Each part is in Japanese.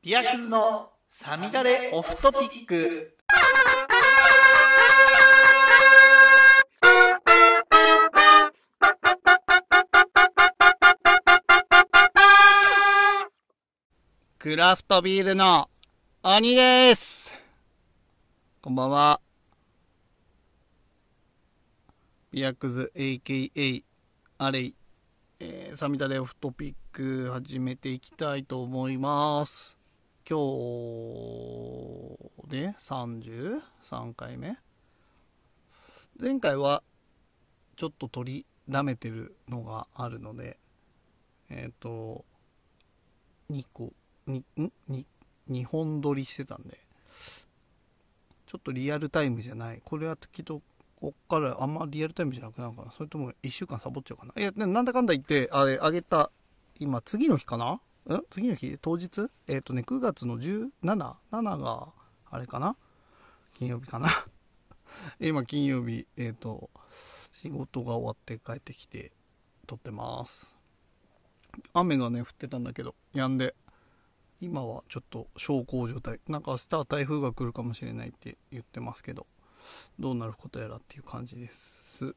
ビアクズのサミダレオフトピック。クラフトビールの鬼です。こんばんは。ビアクズ AKA アレイ、えーサミダレオフトピック始めていきたいと思います。今日で33回目。前回はちょっと取りだめてるのがあるのでえっ、と2個にん？に2本撮りしてたんでちょっとリアルタイムじゃない。これはきっとこっからあんまリアルタイムじゃなくなるかな。それとも1週間サボっちゃうかな。いやなんだかんだ言ってあれあげた今次の日かな？ん？次の日？当日？えっ、とね9月の177があれかな？金曜日かな？今金曜日えっ、と仕事が終わって帰ってきて撮ってます。雨がね降ってたんだけど止んで。今はちょっと小康状態。なんか明日は台風が来るかもしれないって言ってますけどどうなることやらっていう感じです。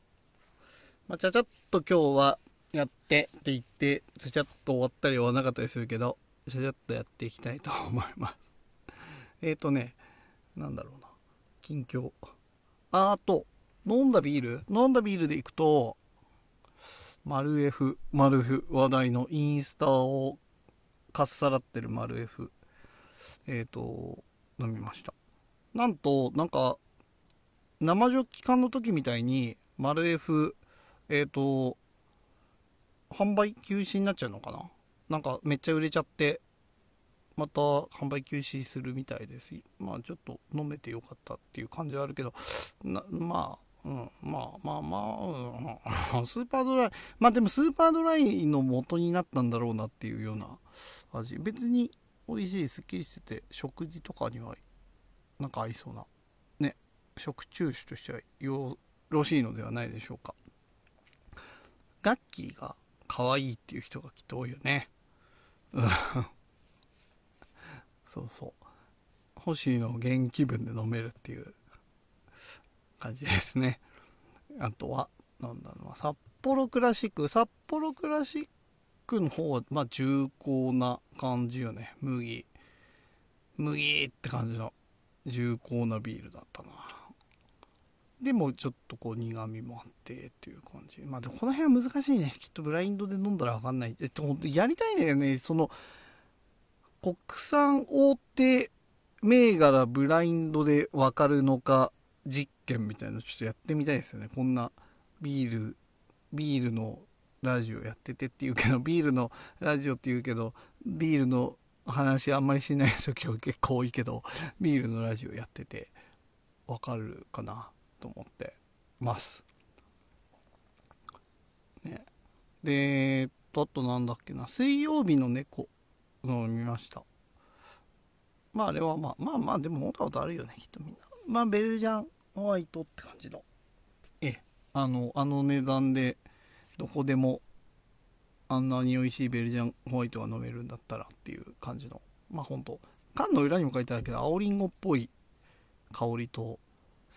まあちゃちゃっと今日はやってって言ってちゃちゃっと終わったり終わらなかったりするけどちゃちゃっとやっていきたいと思います。えーとねなんだろうな。近況。ああと飲んだビール？飲んだビールでいくとマル F マル F 話題のインスタをかっさらってるマル F えっ、と飲みました。なんとなんか生ジョッキ缶の時みたいにマル F えっ、と販売休止になっちゃうのかな？なんかめっちゃ売れちゃってまた販売休止するみたいです。まあちょっと飲めてよかったっていう感じはあるけど。なまあうん、まあまあまあ、うん、スーパードライまあでもスーパードライの元になったんだろうなっていうような味。別に美味しいすっきりしてて食事とかにはなんか合いそうな。ね。食中酒としてはよろしいのではないでしょうか。ガッキーが可愛いっていう人がきっと多いよね。うん。そうそう。星野元気分で飲めるっていう感じですね。あとはなんだろうな。札幌クラシック。札幌クラシックの方はまあ重厚な感じよね。麦。麦って感じの重厚なビールだったな。でもちょっとこう苦味もあってっていう感じ。まあでもこの辺は難しいね。きっとブラインドで飲んだら分かんない。えっとやりたいんだよね。その国産大手銘柄ブラインドで分かるのか実験みたいなのちょっとやってみたいですよね。こんなビールビールのラジオやっててって言うけど ビールのラジオって言うけどビールの話あんまりしない時は結構多いけどビールのラジオやっててわかるかな。と思ってます。ね。であとなんだっけな。水曜日の猫。のを見ました。まああれはまあまあまあでも飲んだことあるよねきっとみんな。まあベルジャンホワイトって感じの。ええ。あのあの値段でどこでもあんなに美味しいベルジャンホワイトが飲めるんだったらっていう感じの。まあほんと。缶の裏にも書いてあるけど青りんごっぽい香りと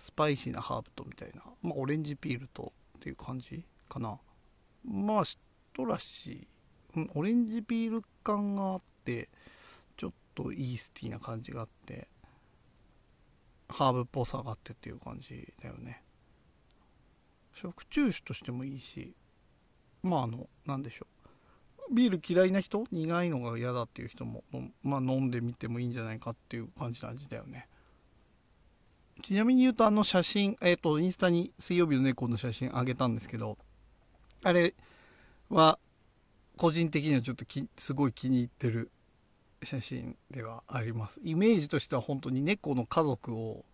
スパイシーなハーブとみたいなまあオレンジピールとっていう感じかな。まあシトラシうんオレンジピール感があってちょっとイースティーな感じがあってハーブっぽさがあってっていう感じだよね。食中酒としてもいいしまああの何でしょう。ビール嫌いな人？苦いのが嫌だっていう人もまあ飲んでみてもいいんじゃないかっていう感じの味だよね。ちなみに言うとあの写真えっ、とインスタに水曜日の猫の写真あげたんですけどあれは個人的にはちょっときすごい気に入ってる写真ではあります。イメージとしては本当に猫の家族を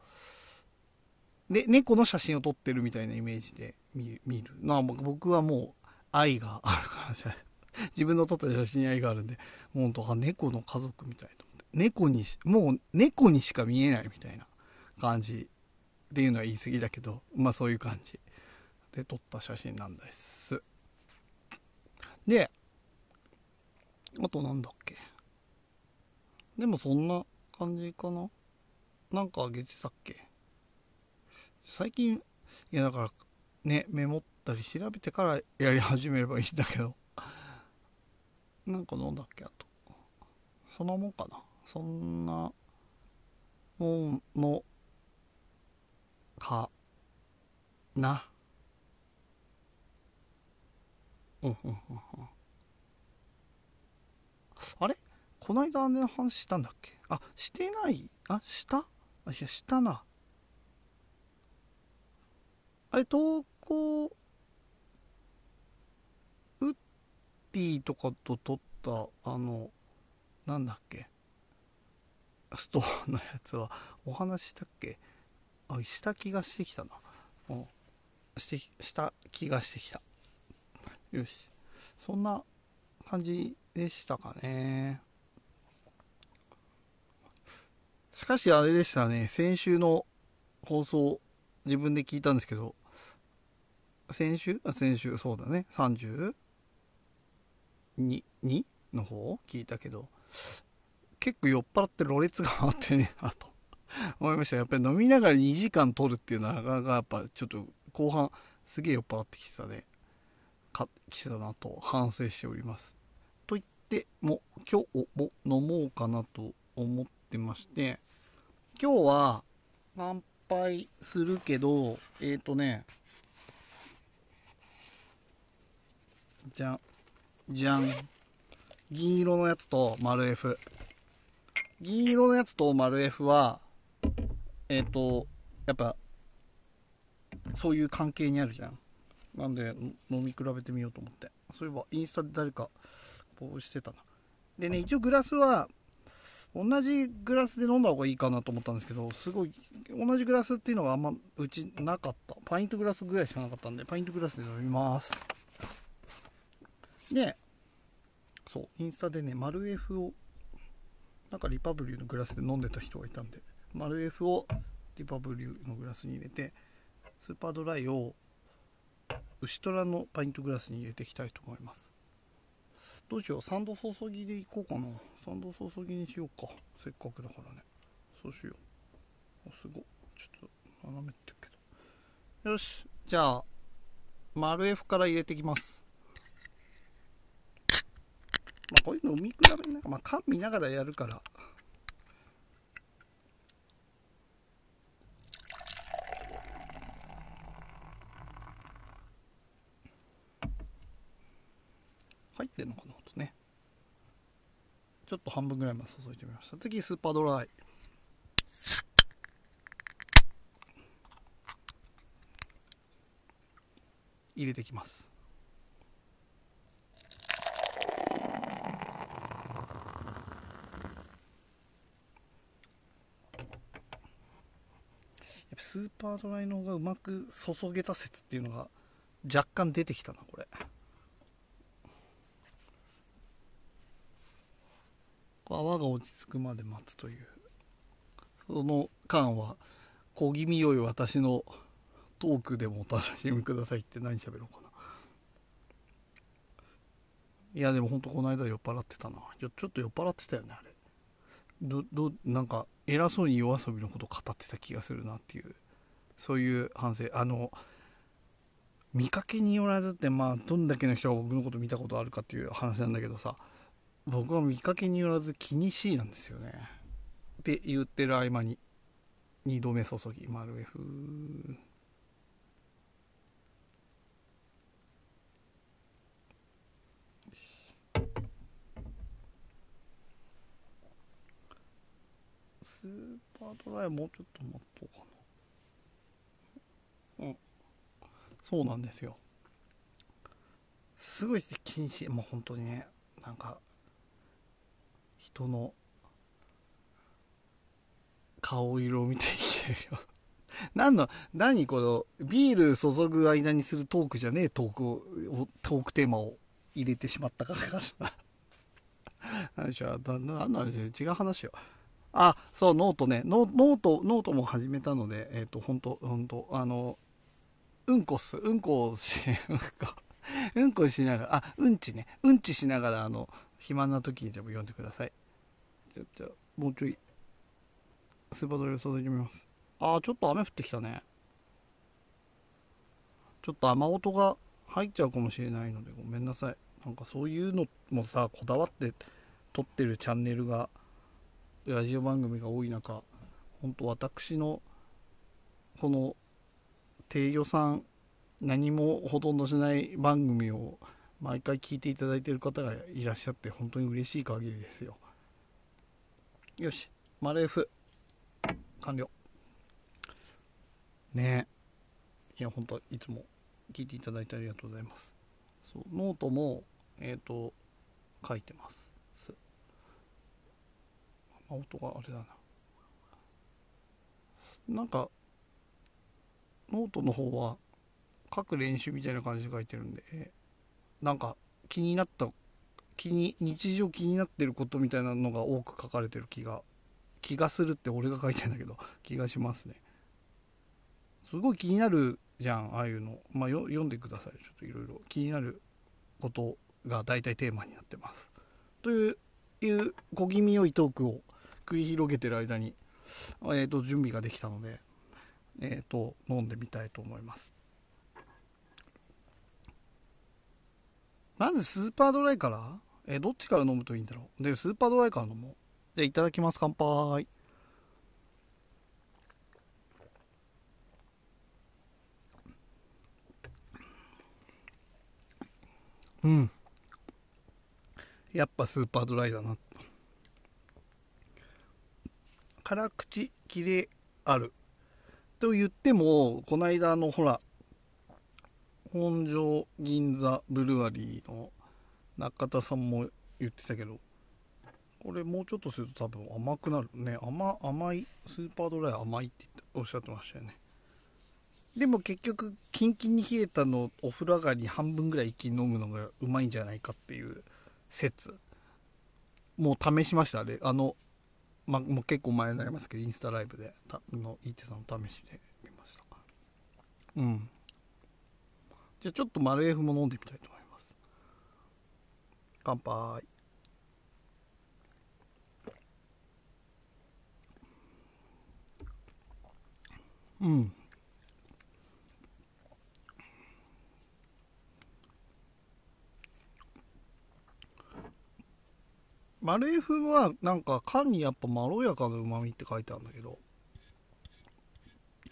で猫の写真を撮ってるみたいなイメージで見見る。な僕はもう愛があるから写 自分の撮った写真に愛があるんでもう本当あ猫の家族みたいと思って。猫にしもう猫にしか見えないみたいな。感じっていうのは言い過ぎだけどまあそういう感じ。で撮った写真なんです。であとなんだっけ。でもそんな感じかな。なんかあげてたっけ。最近いやだからねメモったり調べてからやり始めればいいんだけど。なんか飲んだっけあと。そんなもんかな。そんなもんのかな。うんうんうんうん。あれ？こないだ姉の話したんだっけ？あしてない？あした？あいやしたな。あれ投稿？ウッディとかと撮ったあのなんだっけ？ストアのやつはお話ししたっけ？あした気がしてきたな。うん。してした気がしてきた。よし。そんな感じでしたかね。しかしあれでしたね。先週の放送自分で聞いたんですけど先週？あ先週。そうだね。32の方？聞いたけど結構酔っ払ってろれつが回ってね なと。思いました。やっぱり飲みながら2時間取るっていうのはなかなかやっぱちょっと後半すげえ酔っ払ってきてたね。か来てたなと反省しております。と言っても今日も飲もうかなと思ってまして今日は乾杯するけどえっ、ー、とねじゃんじゃん。銀色のやつと丸 F 銀色のやつと丸 F はえっ、ー、とやっぱそういう関係にあるじゃん。なんで飲み比べてみようと思って。そういえばインスタで誰かポーしてたな。でね一応グラスは同じグラスで飲んだ方がいいかなと思ったんですけどすごい同じグラスっていうのがあんまうちなかった。パイントグラスぐらいしかなかったんでパイントグラスで飲みます。でそうインスタでね丸 F をなんかリパブリューのグラスで飲んでた人がいたんで丸 F をリパブリューのグラスに入れてスーパードライを牛虎のパイントグラスに入れていきたいと思います。どうしよう3度注ぎでいこうかな。3度注ぎにしようか。せっかくだからね。そうしよう。あすごちょっと斜めってるけど。よし。じゃあ丸 F から入れていきます。まあこういうの飲み比べながらまあ缶見ながらやるから。入ってんのかなとね。ちょっと半分ぐらいまで注いでみました。次スーパードライ。入れてきます。スーパードライの方がうまく注げた説っていうのが若干出てきたなこれ。泡が落ち着くまで待つという。その間は小気味よい私のトークでもお楽しみくださいって何喋ろうかな。いやでもほんとこの間酔っ払ってたな。ちょっと酔っ払ってたよねあれ。どどなんか偉そうに夜遊びのこと語ってた気がするなっていう。そういう反省。あの見かけによらずってまあどんだけの人が僕のこと見たことあるかっていう話なんだけどさ。僕は見かけによらず気にしいなんですよね。って言ってる合間に。2度目注ぎ丸 F スーパードライもうちょっと待っとうかな。うん。そうなんですよ。すごい禁止もう本当にねなんか人の顔色を見てきてるよ。何の何このビール注ぐ間にするトークじゃねえトークをトークテーマを入れてしまったからしな何しろ何の話違う話よ。あそうノートね。ノートノートも始めたのでえっ、ー、と本当本当あのうんこっす。うんこしうんこ。うんこしながらあうんちね。うんちしながらあの暇な時にでも読んでください。じゃじゃもうちょい。スーパードライ注いでみます。ああちょっと雨降ってきたね。ちょっと雨音が入っちゃうかもしれないのでごめんなさい。なんかそういうのもさこだわって撮ってるチャンネルがラジオ番組が多い中本当私のこの低予算何もほとんどしない番組を毎回聞いていただいている方がいらっしゃって本当に嬉しい限りですよ。よし丸 F 完了。ね。えいや本当いつも聞いていただいてありがとうございます。そうノートもえっ、ー、と書いてます。音があれだな。なんかノートの方は書く練習みたいな感じで書いてるんでなんか気になった気に日常気になってることみたいなのが多く書かれてる気が気がするって俺が書いてんだけど 気がしますね。すごい気になるじゃんああいうの。まあ読んでください。ちょっといろいろ。気になることが大体テーマになってます。といういう小気味良いトークを繰り広げてる間に、えーと、準備ができたので、えーと、飲んでみたいと思います。まずスーパードライからえー、どっちから飲むといいんだろう？でスーパードライから飲もう。じゃあいただきます。乾杯。うん。やっぱスーパードライだな。辛口切れある。と言ってもこの間のほら本庄銀座ブルワリーの中田さんも言ってたけどこれもうちょっとすると多分甘くなるね。甘甘いスーパードライ甘いっておっしゃってましたよね。でも結局キンキンに冷えたのお風呂上がり半分ぐらい一気に飲むのがうまいんじゃないかっていう説。もう試しましたあれ。あの、ま、もう結構前になりますけどインスタライブでたのイーテさんの試しで見ました。うん。じゃあちょっと丸 F も飲んでみたいと思います。乾杯。うん。マレー風はなんか缶にやっぱまろやかなうまみって書いてあるんだけど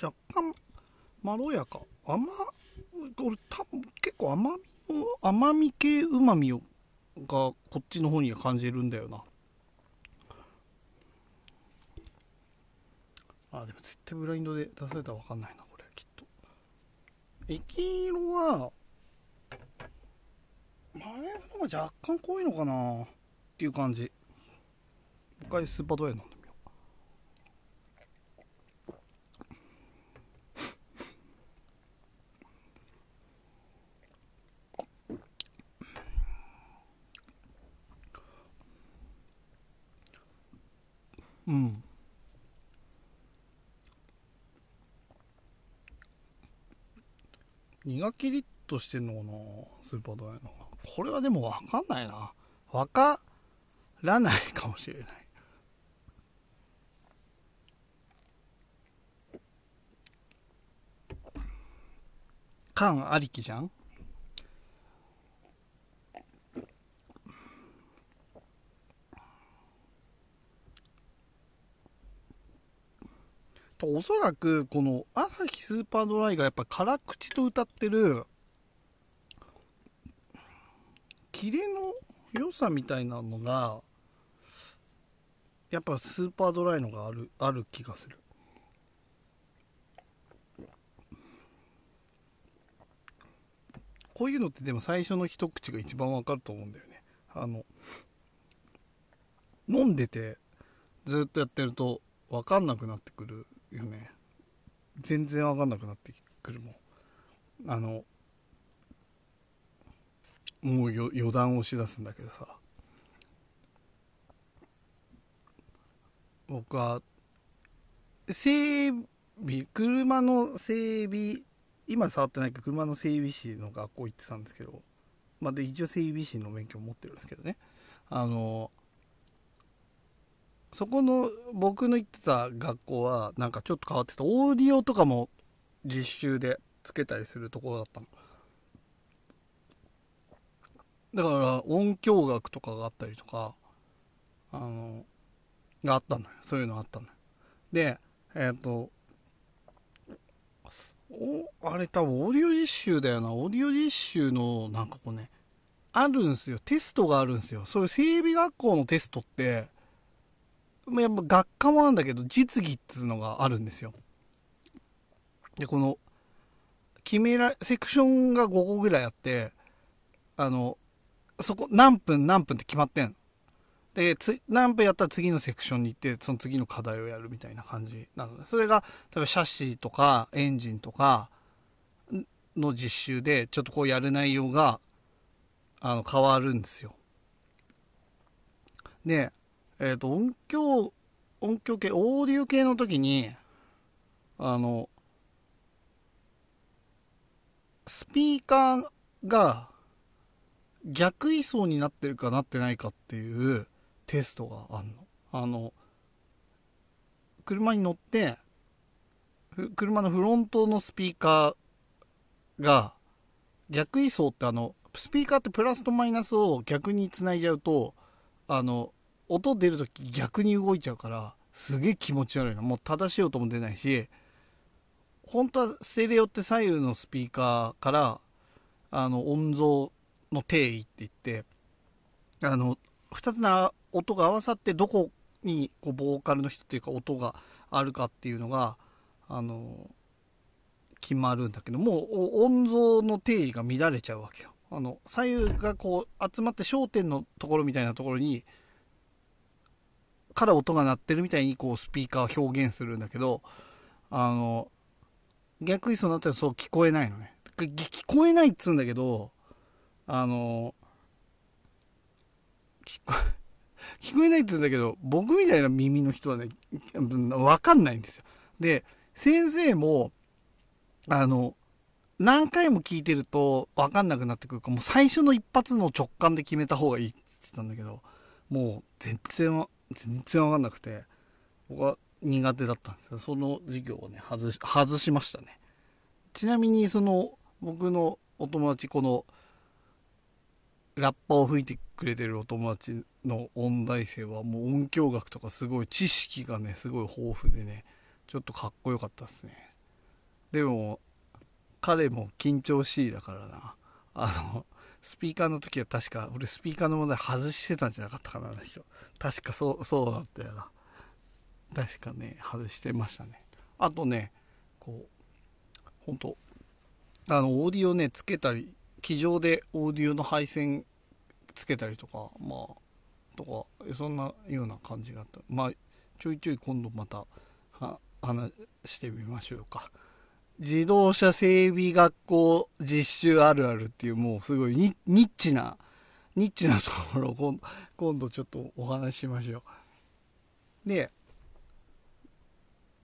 若干まろやか甘俺多分結構甘みの甘み系うまみをがこっちの方には感じるんだよな。あでも絶対ブラインドで出されたら分かんないなこれきっと。液色はマレー風の方が若干濃いのかなっていう感じ。一回スーパードライ飲んでうん。苦きりっとしてんのかなスーパードライのこれはでも分かんないな。分からないかもしれない。感ありきじゃん？とおそらくこの朝日スーパードライがやっぱ辛口と歌ってるキレの良さみたいなのがやっぱスーパードライのがあるある気がする。こういうのってでも最初の一口が一番わかると思うんだよね。あの飲んでてずっとやってると分かんなくなってくる。よね。全然分かんなくなってくるもん。あのもう余談をしだすんだけどさ。僕は整備車の整備今触ってないけど車の整備士の学校行ってたんですけど。まあで一応整備士の免許を持ってるんですけどね。あのそこの僕の行ってた学校はなんかちょっと変わってた。オーディオとかも実習でつけたりするところだったの。だから音響学とかがあったりとかあのがあったのよ。そういうのあったのよ。でえっ、とおあれ多分オーディオ実習だよな。オーディオ実習のなんかこうねあるんすよ。テストがあるんすよ。そういう整備学校のテストってやっぱ学科もなんだけど実技っていうのがあるんですよ。でこの決めらセクションが5個ぐらいあってあのそこ何分何分って決まってんでつ何分やったら次のセクションに行ってその次の課題をやるみたいな感じなのでそれが例えばシャシーとかエンジンとかの実習でちょっとこうやる内容があの変わるんですよ。でえっ、と音響音響系オーディオ系の時にあのスピーカーが逆位相になってるかなってないかっていうテストがあんの。あの、車に乗って、車のフロントのスピーカーが逆位相ってあの、スピーカーってプラスとマイナスを逆につないじゃうと、あの、音出るとき逆に動いちゃうから、すげえ気持ち悪いの。もう正しい音も出ないし、本当はステレオって左右のスピーカーからあの音像の定位って言ってあの2つの音が合わさってどこにこうボーカルの人っていうか音があるかっていうのがあの決まるんだけどもう音像の定位が乱れちゃうわけよ。あの左右がこう集まって焦点のところみたいなところにから音が鳴ってるみたいにこうスピーカーを表現するんだけどあの逆位相になったらそう聞こえないのね。聞こえないっつうんだけど、あの、聞こ 聞こえないって言うんだけど、僕みたいな耳の人はね、わかんないんですよ。で、先生も、あの、何回も聞いてるとわかんなくなってくるから、もう最初の一発の直感で決めた方がいいって言ってたんだけど、もう全然、全然わかんなくて、僕は苦手だったんですよ。その授業をね、外し、外しましたね。ちなみに、その、僕のお友達、この、ラッパを吹いてくれてるお友達の音大生はもう音響学とかすごい知識がね、すごい豊富でね、ちょっとかっこよかったですね。でも、彼も緊張しいだからな。あの、スピーカーの時は確か、俺スピーカーの問題外してたんじゃなかったかな、確かそう、そうだったよな。確かね、外してましたね。あとね、こう、本当あの、オーディオね、つけたり、机上でオーディオの配線つけたりとか、まあ、とか、そんなような感じがあった。まあ、ちょいちょい今度また、は、話してみましょうか。自動車整備学校実習あるあるっていうもうすごいニッチな、ニッチなところを今度ちょっとお話ししましょう。で、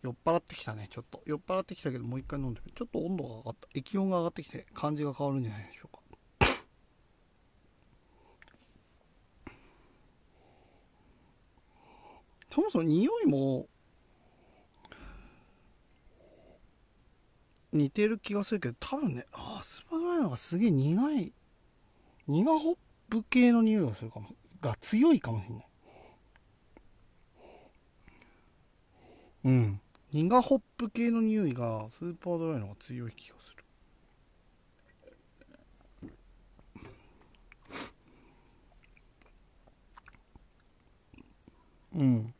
酔っ払ってきたね、ちょっと。酔っ払ってきたけど、もう一回飲んでみる。ちょっと温度が上がった。液温が上がってきて、感じが変わるんじゃないでしょうか。そもそも匂いも、似てる気がするけど、多分ね、ああ、スパドライのがすげえ苦い、苦ホップ系の匂いがするかも、が強いかもしれない。うん。苦ホップ系の匂いがスーパードライの方が強い気がするうん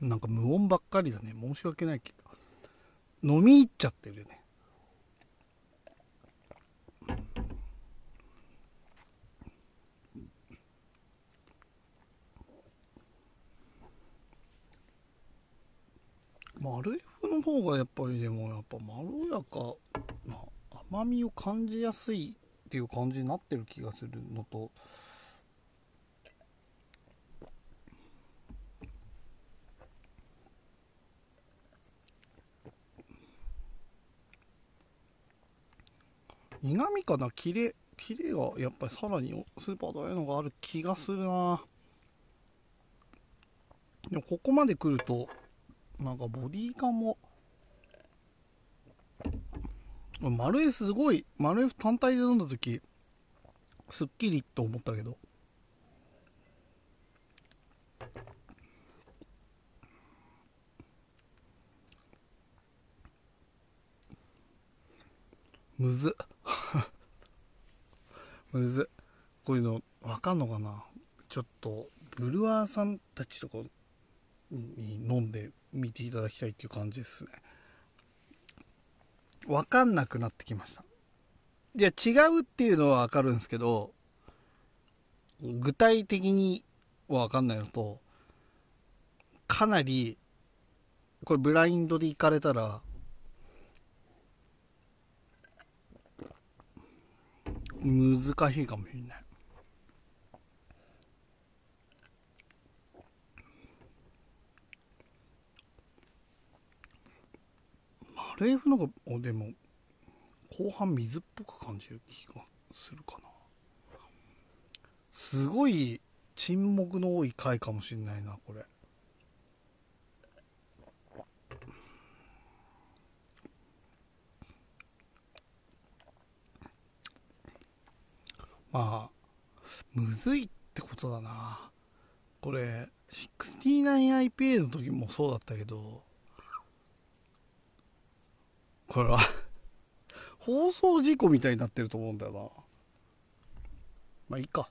なんか無音ばっかりだね。申し訳ないけど。飲み入っちゃってるよねマルエフの方がやっぱりでもやっぱまろやかな甘みを感じやすいっていう感じになってる気がするのと苦味かな？キレキレがやっぱりさらにスーパードライのがある気がするな。でもここまで来るとなんかボディ感もマルエすごいマルエ単体で飲んだ時すっきりと思ったけど。むずっ。むずこういうの分かんのかな？ちょっとブルワーさんたちとかに飲んでみていただきたいっていう感じですね。分かんなくなってきました。いや違うっていうのは分かるんですけど具体的には分かんないのとかなりこれブラインドで行かれたら難しいかもしれない。マレーフのがでも後半水っぽく感じる気がするかな。すごい沈黙の多い回かもしれないなこれまあむずいってことだな。これ 69IPA の時もそうだったけどこれは 放送事故みたいになってると思うんだよな。まあいいか。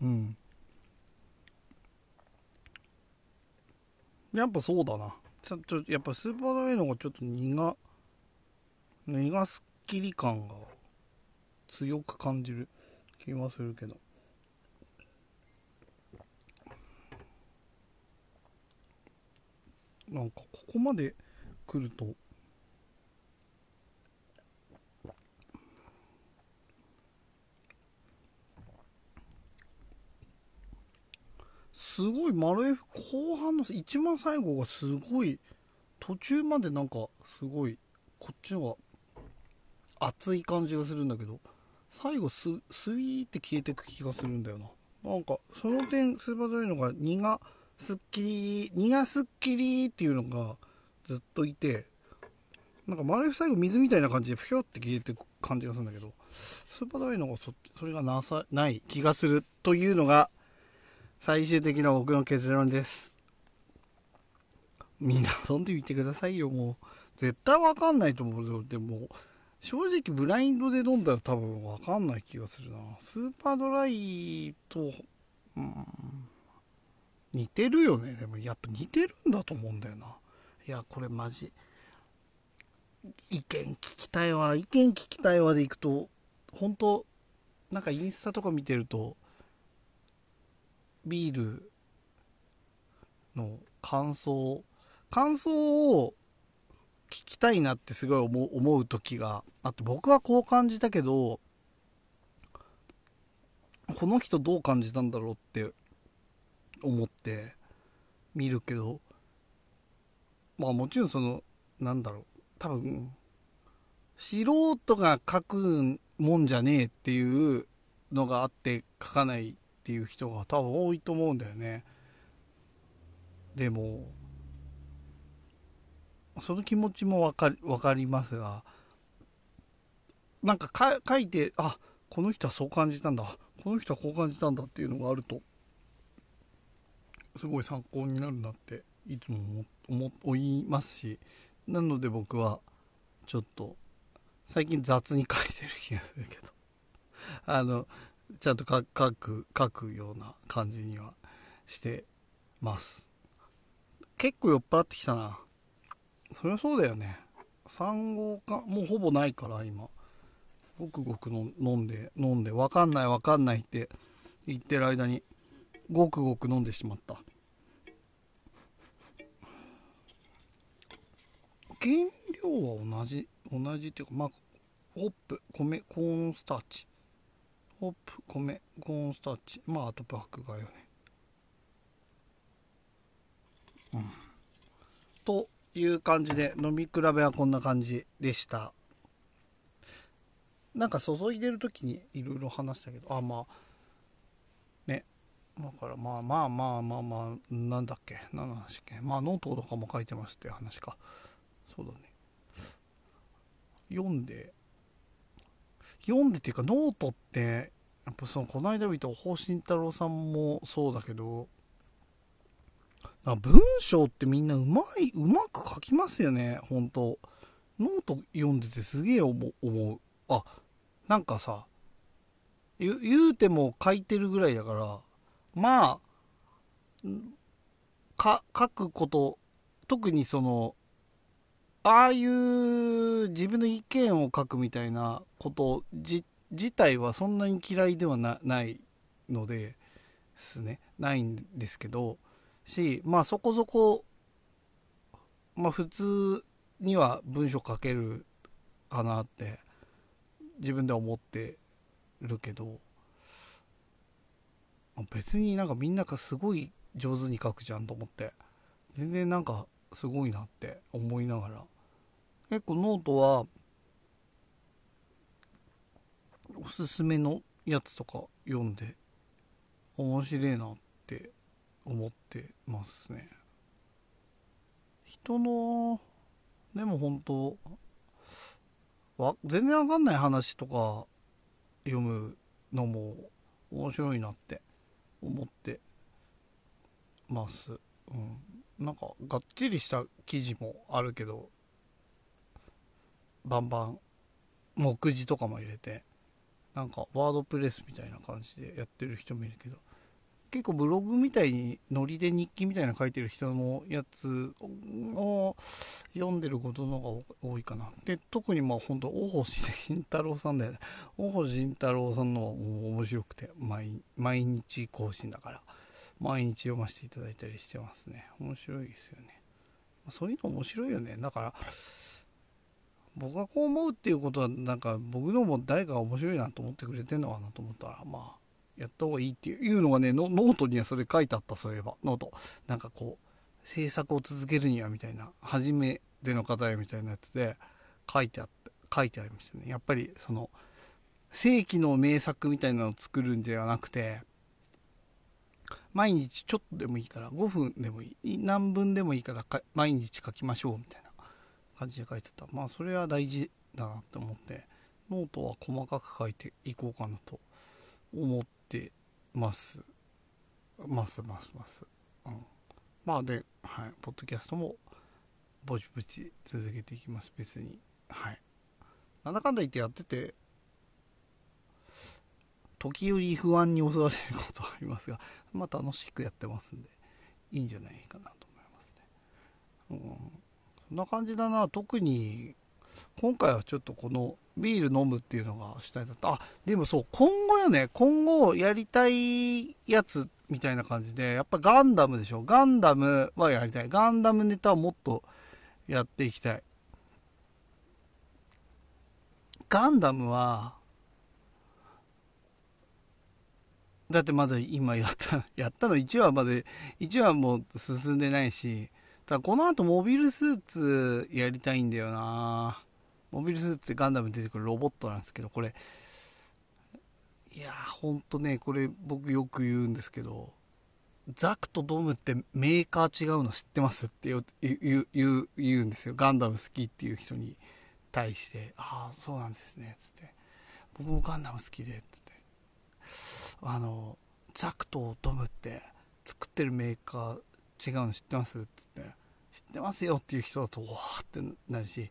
うん。やっぱそうだな。ちょちょやっぱスーパードライの方がちょっと苦苦すっきり感が強く感じる気はするけど。なんかここまで来るとすごい丸 F 後半の一番最後がすごい途中までなんかすごいこっちの方が熱い感じがするんだけど最後ススイーって消えてく気がするんだよな。なんかその点スーパードライのが苦すっきり苦すっきりっていうのがずっといてなんか丸 F 最後水みたいな感じでピョって消えてく感じがするんだけどスーパードライのがそそれがなさない気がするというのが最終的な僕の結論です。みんな飲んでみてくださいよもう。絶対わかんないと思うよでも正直ブラインドで飲んだら多分わかんない気がするな。スーパードライとうん似てるよね。でもやっぱ似てるんだと思うんだよな。いやこれマジ。意見聞きたいわ。意見聞きたいわでいくと本当なんかインスタとか見てるとビールの感想感想を聞きたいなってすごい思う思う時があって僕はこう感じたけどこの人どう感じたんだろうって思って見るけどまあもちろんそのなんだろう多分素人が書くもんじゃねえっていうのがあって書かないっていう人が多分多いと思うんだよね。でもその気持ちも分かり分かりますがなんかか書いてあこの人はそう感じたんだこの人はこう感じたんだっていうのがあるとすごい参考になるなっていつも思思いますしなので僕はちょっと最近雑に書いてる気がするけど。あのちゃんと書く書くような感じにはしてます。結構酔っ払ってきたな。そりゃそうだよね。3号かもうほぼないから今。ごくごくの飲んで飲んで分かんない分かんないって言ってる間にごくごく飲んでしまった。原料は同じ同じっていうかまあホップ米コーンスターチ。ホップ米コーンスターチ。まああと麦芽よね。うん、という感じで飲み比べはこんな感じでした。なんか注いでる時にいろいろ話したけど。あまあ。ね。だからまあまあまあまあまあなんだっけ。何の話っけ。まあノートとかも書いてますって話か。そうだね。読んで読んでっていうかノートってやっぱそのこの間見た方針太郎さんもそうだけど文章ってみんなうまいうまく書きますよね本当。ノート読んでてすげえ思うあなんかさ言うても書いてるぐらいだからまあ書くこと特にそのああいう自分の意見を書くみたいなこと自体はそんなに嫌いではないのでですね。ないんですけどしまあそこそこまあ普通には文章書けるかなって自分では思ってるけど別になんかみんながすごい上手に書くじゃんと思って全然なんかすごいなって思いながら結構ノートはおすすめのやつとか読んで面白いなって思ってますね人のでも本当わ全然わかんない話とか読むのも面白いなって思ってます。うん、なんかがっちりした記事もあるけどバンバン目次とかも入れてなんかワードプレスみたいな感じでやってる人もいるけど結構ブログみたいにノリで日記みたいな書いてる人のやつを読んでることの方が多いかな。で、特にまあ本当、大星慎太郎さんだよね。大星慎太郎さんの面白くて毎、毎日更新だから、毎日読ませていただいたりしてますね。面白いですよね。そういうの面白いよね。だから、僕がこう思うっていうことは、なんか僕のも誰かが面白いなと思ってくれてんのかなと思ったら、まあ、やった方がいいっていうのがねノートにはそれ書いてあったそういえば。ノートなんかこう制作を続けるにはみたいな初めての方へみたいなやつで書いてあって書いてありましたね。やっぱりその世紀の名作みたいなのを作るんではなくて毎日ちょっとでもいいから5分でもいい何分でもいいから毎日書きましょうみたいな。感じで書いてた。まあそれは大事だなって思ってノートは細かく書いていこうかなと思ってます。ますますます、うん、まあで、はい、ポッドキャストもぼちぼち続けていきます。別に。はい。なんだかんだ言ってやってて時折不安に襲われることはありますがまあ楽しくやってますんでいいんじゃないかなと思いますね。うん。そんな感じだな特に今回はちょっとこのビール飲むっていうのが主体だった。あ、でもそう、今後よね、今後やりたいやつみたいな感じで、やっぱガンダムでしょ。ガンダムはやりたい。ガンダムネタをもっとやっていきたい。ガンダムは、だってまだ今やった、やったの1話まで、1話も進んでないし、ただこの後モビルスーツやりたいんだよなモビルスーツってガンダムに出てくるロボットなんですけど、これ、いやー、ほんとね、これ僕よく言うんですけど、ザクとドムってメーカー違うの知ってますって言う言うんですよ。ガンダム好きっていう人に対して、ああ、そうなんですね、つって。僕もガンダム好きでっ、つって。あの、ザクとドムって作ってるメーカー違うの知ってます？つって。知ってますよっていう人だと、わーってなるし、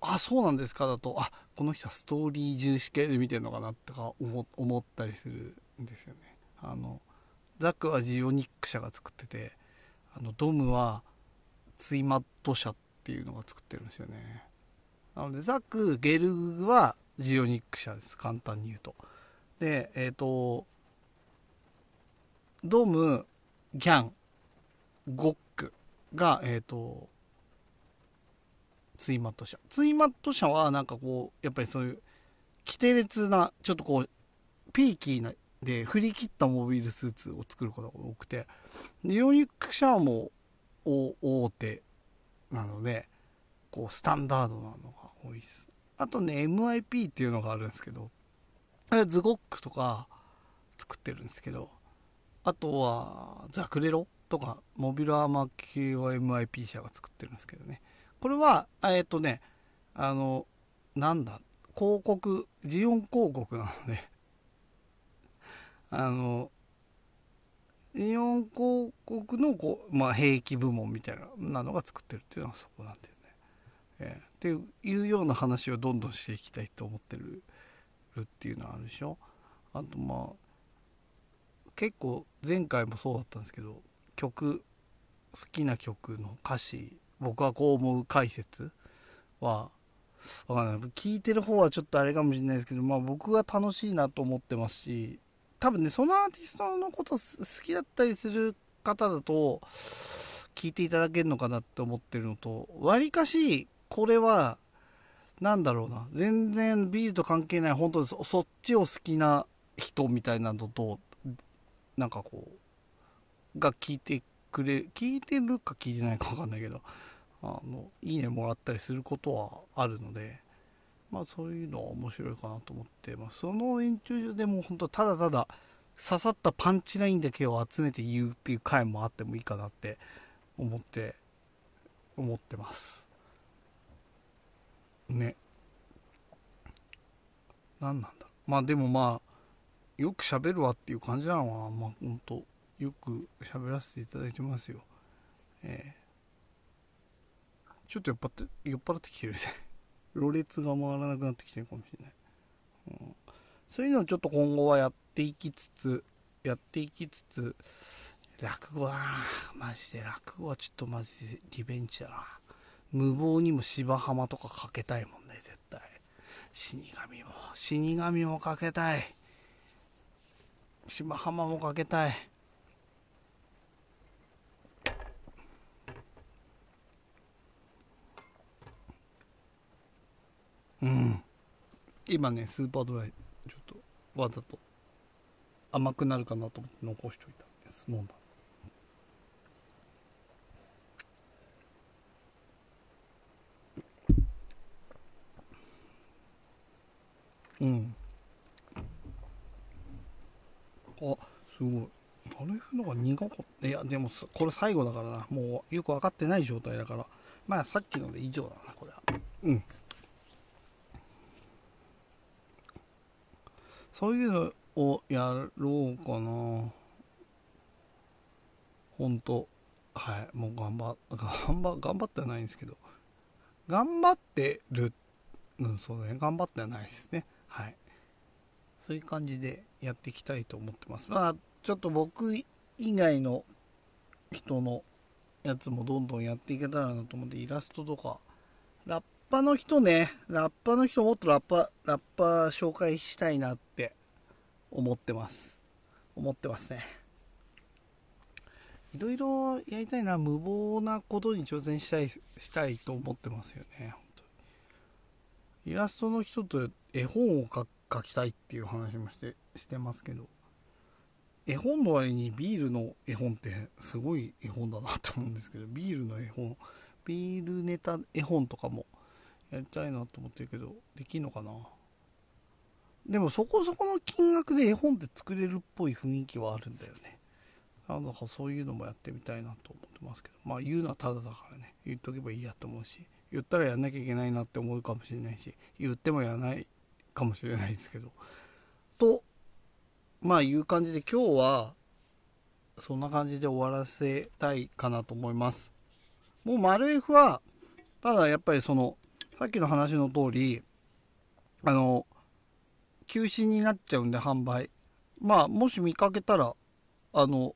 あそうなんですか？だとあこの人はストーリー重視系で見てるのかな？とか思ったりするんですよね。あのザクはジオニック社が作っててあのドムはツイマット社っていうのが作ってるんですよね。なのでザクゲルグはジオニック社です。簡単に言うと。でえっ、ー、とドムギャンゴックがえっ、ー、とツイマット社。ツイマット社はなんかこうやっぱりそういう規定列なちょっとこうピーキーなで振り切ったモビルスーツを作ることが多くてニオニック社も大手なのでこうスタンダードなのが多いです。あとね MIP っていうのがあるんですけどズゴックとか作ってるんですけどあとはザクレロとかモビルアーマー系は MIP 社が作ってるんですけどね。これはえっ、とねあのなんだ広告ジオン広告なので。あのジオン広告のこう、まあ、兵器部門みたいなのが作ってるっていうのはそこなんだよね。えー、っていうような話をどんどんしていきたいと思ってるっていうのはあるでしょ。あとまあ結構前回もそうだったんですけど曲好きな曲の歌詞僕はこう思う解説はわかんない。聞いてる方はちょっとあれかもしれないですけど、まあ、僕が楽しいなと思ってますし多分ねそのアーティストのこと好きだったりする方だと聞いていただけるのかなって思ってるのとわりかしこれは何だろうな。全然ビールと関係ない本当にそっちを好きな人みたいなのとなんかこうが聞いてくれ聞いてるか聞いてないか分かんないけどあのいいねもらったりすることはあるのでまあそういうのは面白いかなと思って、まあ、その延長上でも本当ただただ刺さったパンチラインだけを集めて言うっていう回もあってもいいかなって思って思ってます。ね。何なんだまあでもまあよく喋るわっていう感じなのはまあ本当よく喋らせていただいてますよ。えーちょっと酔っ払って酔っ払ってきてるね。ろれつが回らなくなってきてるかもしれない、うん、そういうのをちょっと今後はやっていきつつやっていきつつ落語だな。マジで。落語はちょっとマジでリベンジだな。無謀にも芝浜とかかけたいもんね絶対。死神も。死神もかけたい。芝浜もかけたい。うん。今ねスーパードライちょっとわざと甘くなるかなと思って残しといたんです。飲んだうん。あすごい。あれふのが苦かった。いやでもこれ最後だからな。もうよく分かってない状態だから。まあさっきので以上だなこれは。うん。そういうのをやろうかな。本当。はい。もう頑張頑張頑張ってはないんですけど。頑張ってる。うんそうだね。頑張ってはないですね。はい。そういう感じでやっていきたいと思ってます。まあちょっと僕以外の人のやつもどんどんやっていけたらなと思ってイラストとかラッパの人ねラッパの人もっとラッパラッパ紹介したいなって思ってます。思ってますね。いろいろやりたいな無謀なことに挑戦したいしたいと思ってますよね本当イラストの人と絵本を描きたいっていう話もしてしてますけど。絵本の割にビールの絵本ってすごい絵本だなって思うんですけどビールの絵本ビールネタ絵本とかもやりたいなと思ってるけどできんのかな？でもそこそこの金額で絵本って作れるっぽい雰囲気はあるんだよね。なのでそういうのもやってみたいなと思ってますけど。まあ言うのはただだからね。言っとけばいいやと思うし。言ったらやんなきゃいけないなって思うかもしれないし。言ってもやらないかもしれないですけど。とまあいう感じで今日はそんな感じで終わらせたいかなと思います。もう丸 F はただやっぱりそのさっきの話の通りあの休止になっちゃうんで販売。まあもし見かけたらあの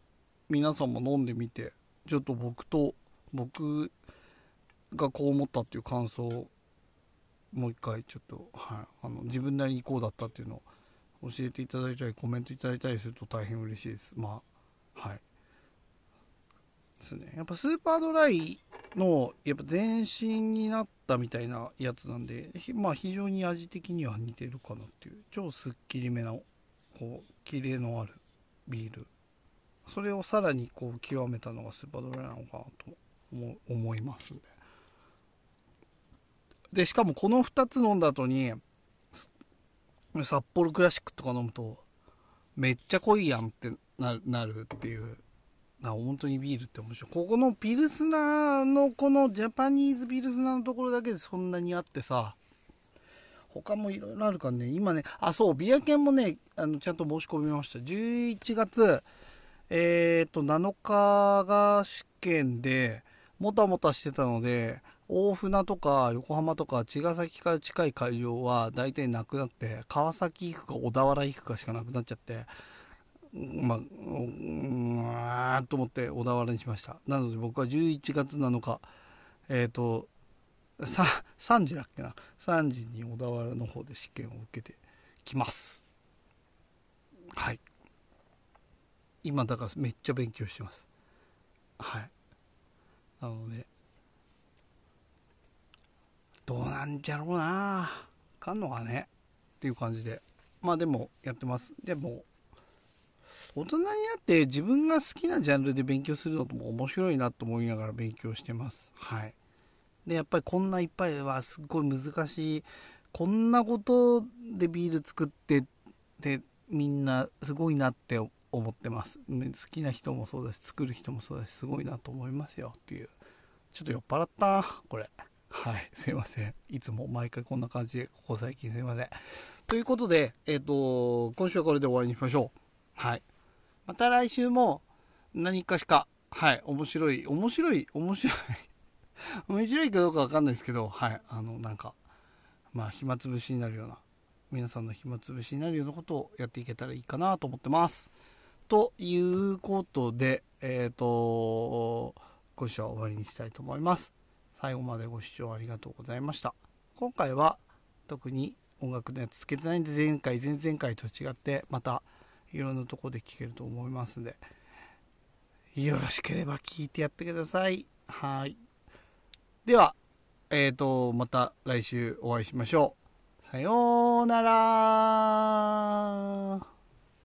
皆さんも飲んでみてちょっと僕と僕がこう思ったっていう感想をもう一回ちょっと、はい、あの自分なりにこうだったっていうのを教えていただいたりコメントいただいたりすると大変嬉しいです。まあはい。ですね。やっぱスーパードライのやっぱ前身になったみたいなやつなんでまあ非常に味的には似てるかなっていう。超すっきりめなこうキレのあるビール。それをさらにこう極めたのがスーパードライなのかなと思思いますんでしかもこの2つ飲んだ後に札幌クラシックとか飲むとめっちゃ濃いやんってななるっていうな本当にビールって面白い。ここのピルスナーのこのジャパニーズピルスナーのところだけでそんなにあってさ。他もいろいろあるからね。今ねあそうビア券もねあのちゃんと申し込みました。11月えっ、ー、と7日が試験でもたもたしてたので大船とか横浜とか茅ヶ崎から近い会場は大体なくなって川崎行くか小田原行くかしかなくなっちゃって。まあうんあと思って小田原にしました。なので僕は11月7日えっ、ー、とさ3時だっけな。3時に小田原の方で試験を受けてきます。はい。今だからめっちゃ勉強してます。はい。なのでどうなんじゃろうな。あかんのかね。っていう感じで。まあでもやってます。でも大人になって自分が好きなジャンルで勉強するのも面白いなと思いながら勉強してます。はい。でやっぱりこんないっぱいはすっごい難しい。こんなことでビール作ってでみんなすごいなって思ってます。好きな人もそうだし作る人もそうだしすごいなと思いますよっていう。ちょっと酔っ払ったこれ。はい、すいません。いつも毎回こんな感じで、ここ最近すいません。ということで、えっ、ー、と、今週はこれで終わりにしましょう。はい。また来週も何かしか、はい、面白い、面白い、面白い面白いかどうかわかんないですけど、はい、あの、なんか、まあ、暇つぶしになるような、皆さんの暇つぶしになるようなことをやっていけたらいいかなと思ってます。ということで、えっ、ー、と、今週は終わりにしたいと思います。最後までご視聴ありがとうございました今回は特に音楽のやつつけてないんで前回前々回と違ってまたいろんなとこで聞けると思いますんでよろしければ聴いてやってください。はい。ではえっ、ー、とまた来週お会いしましょう。さようなら。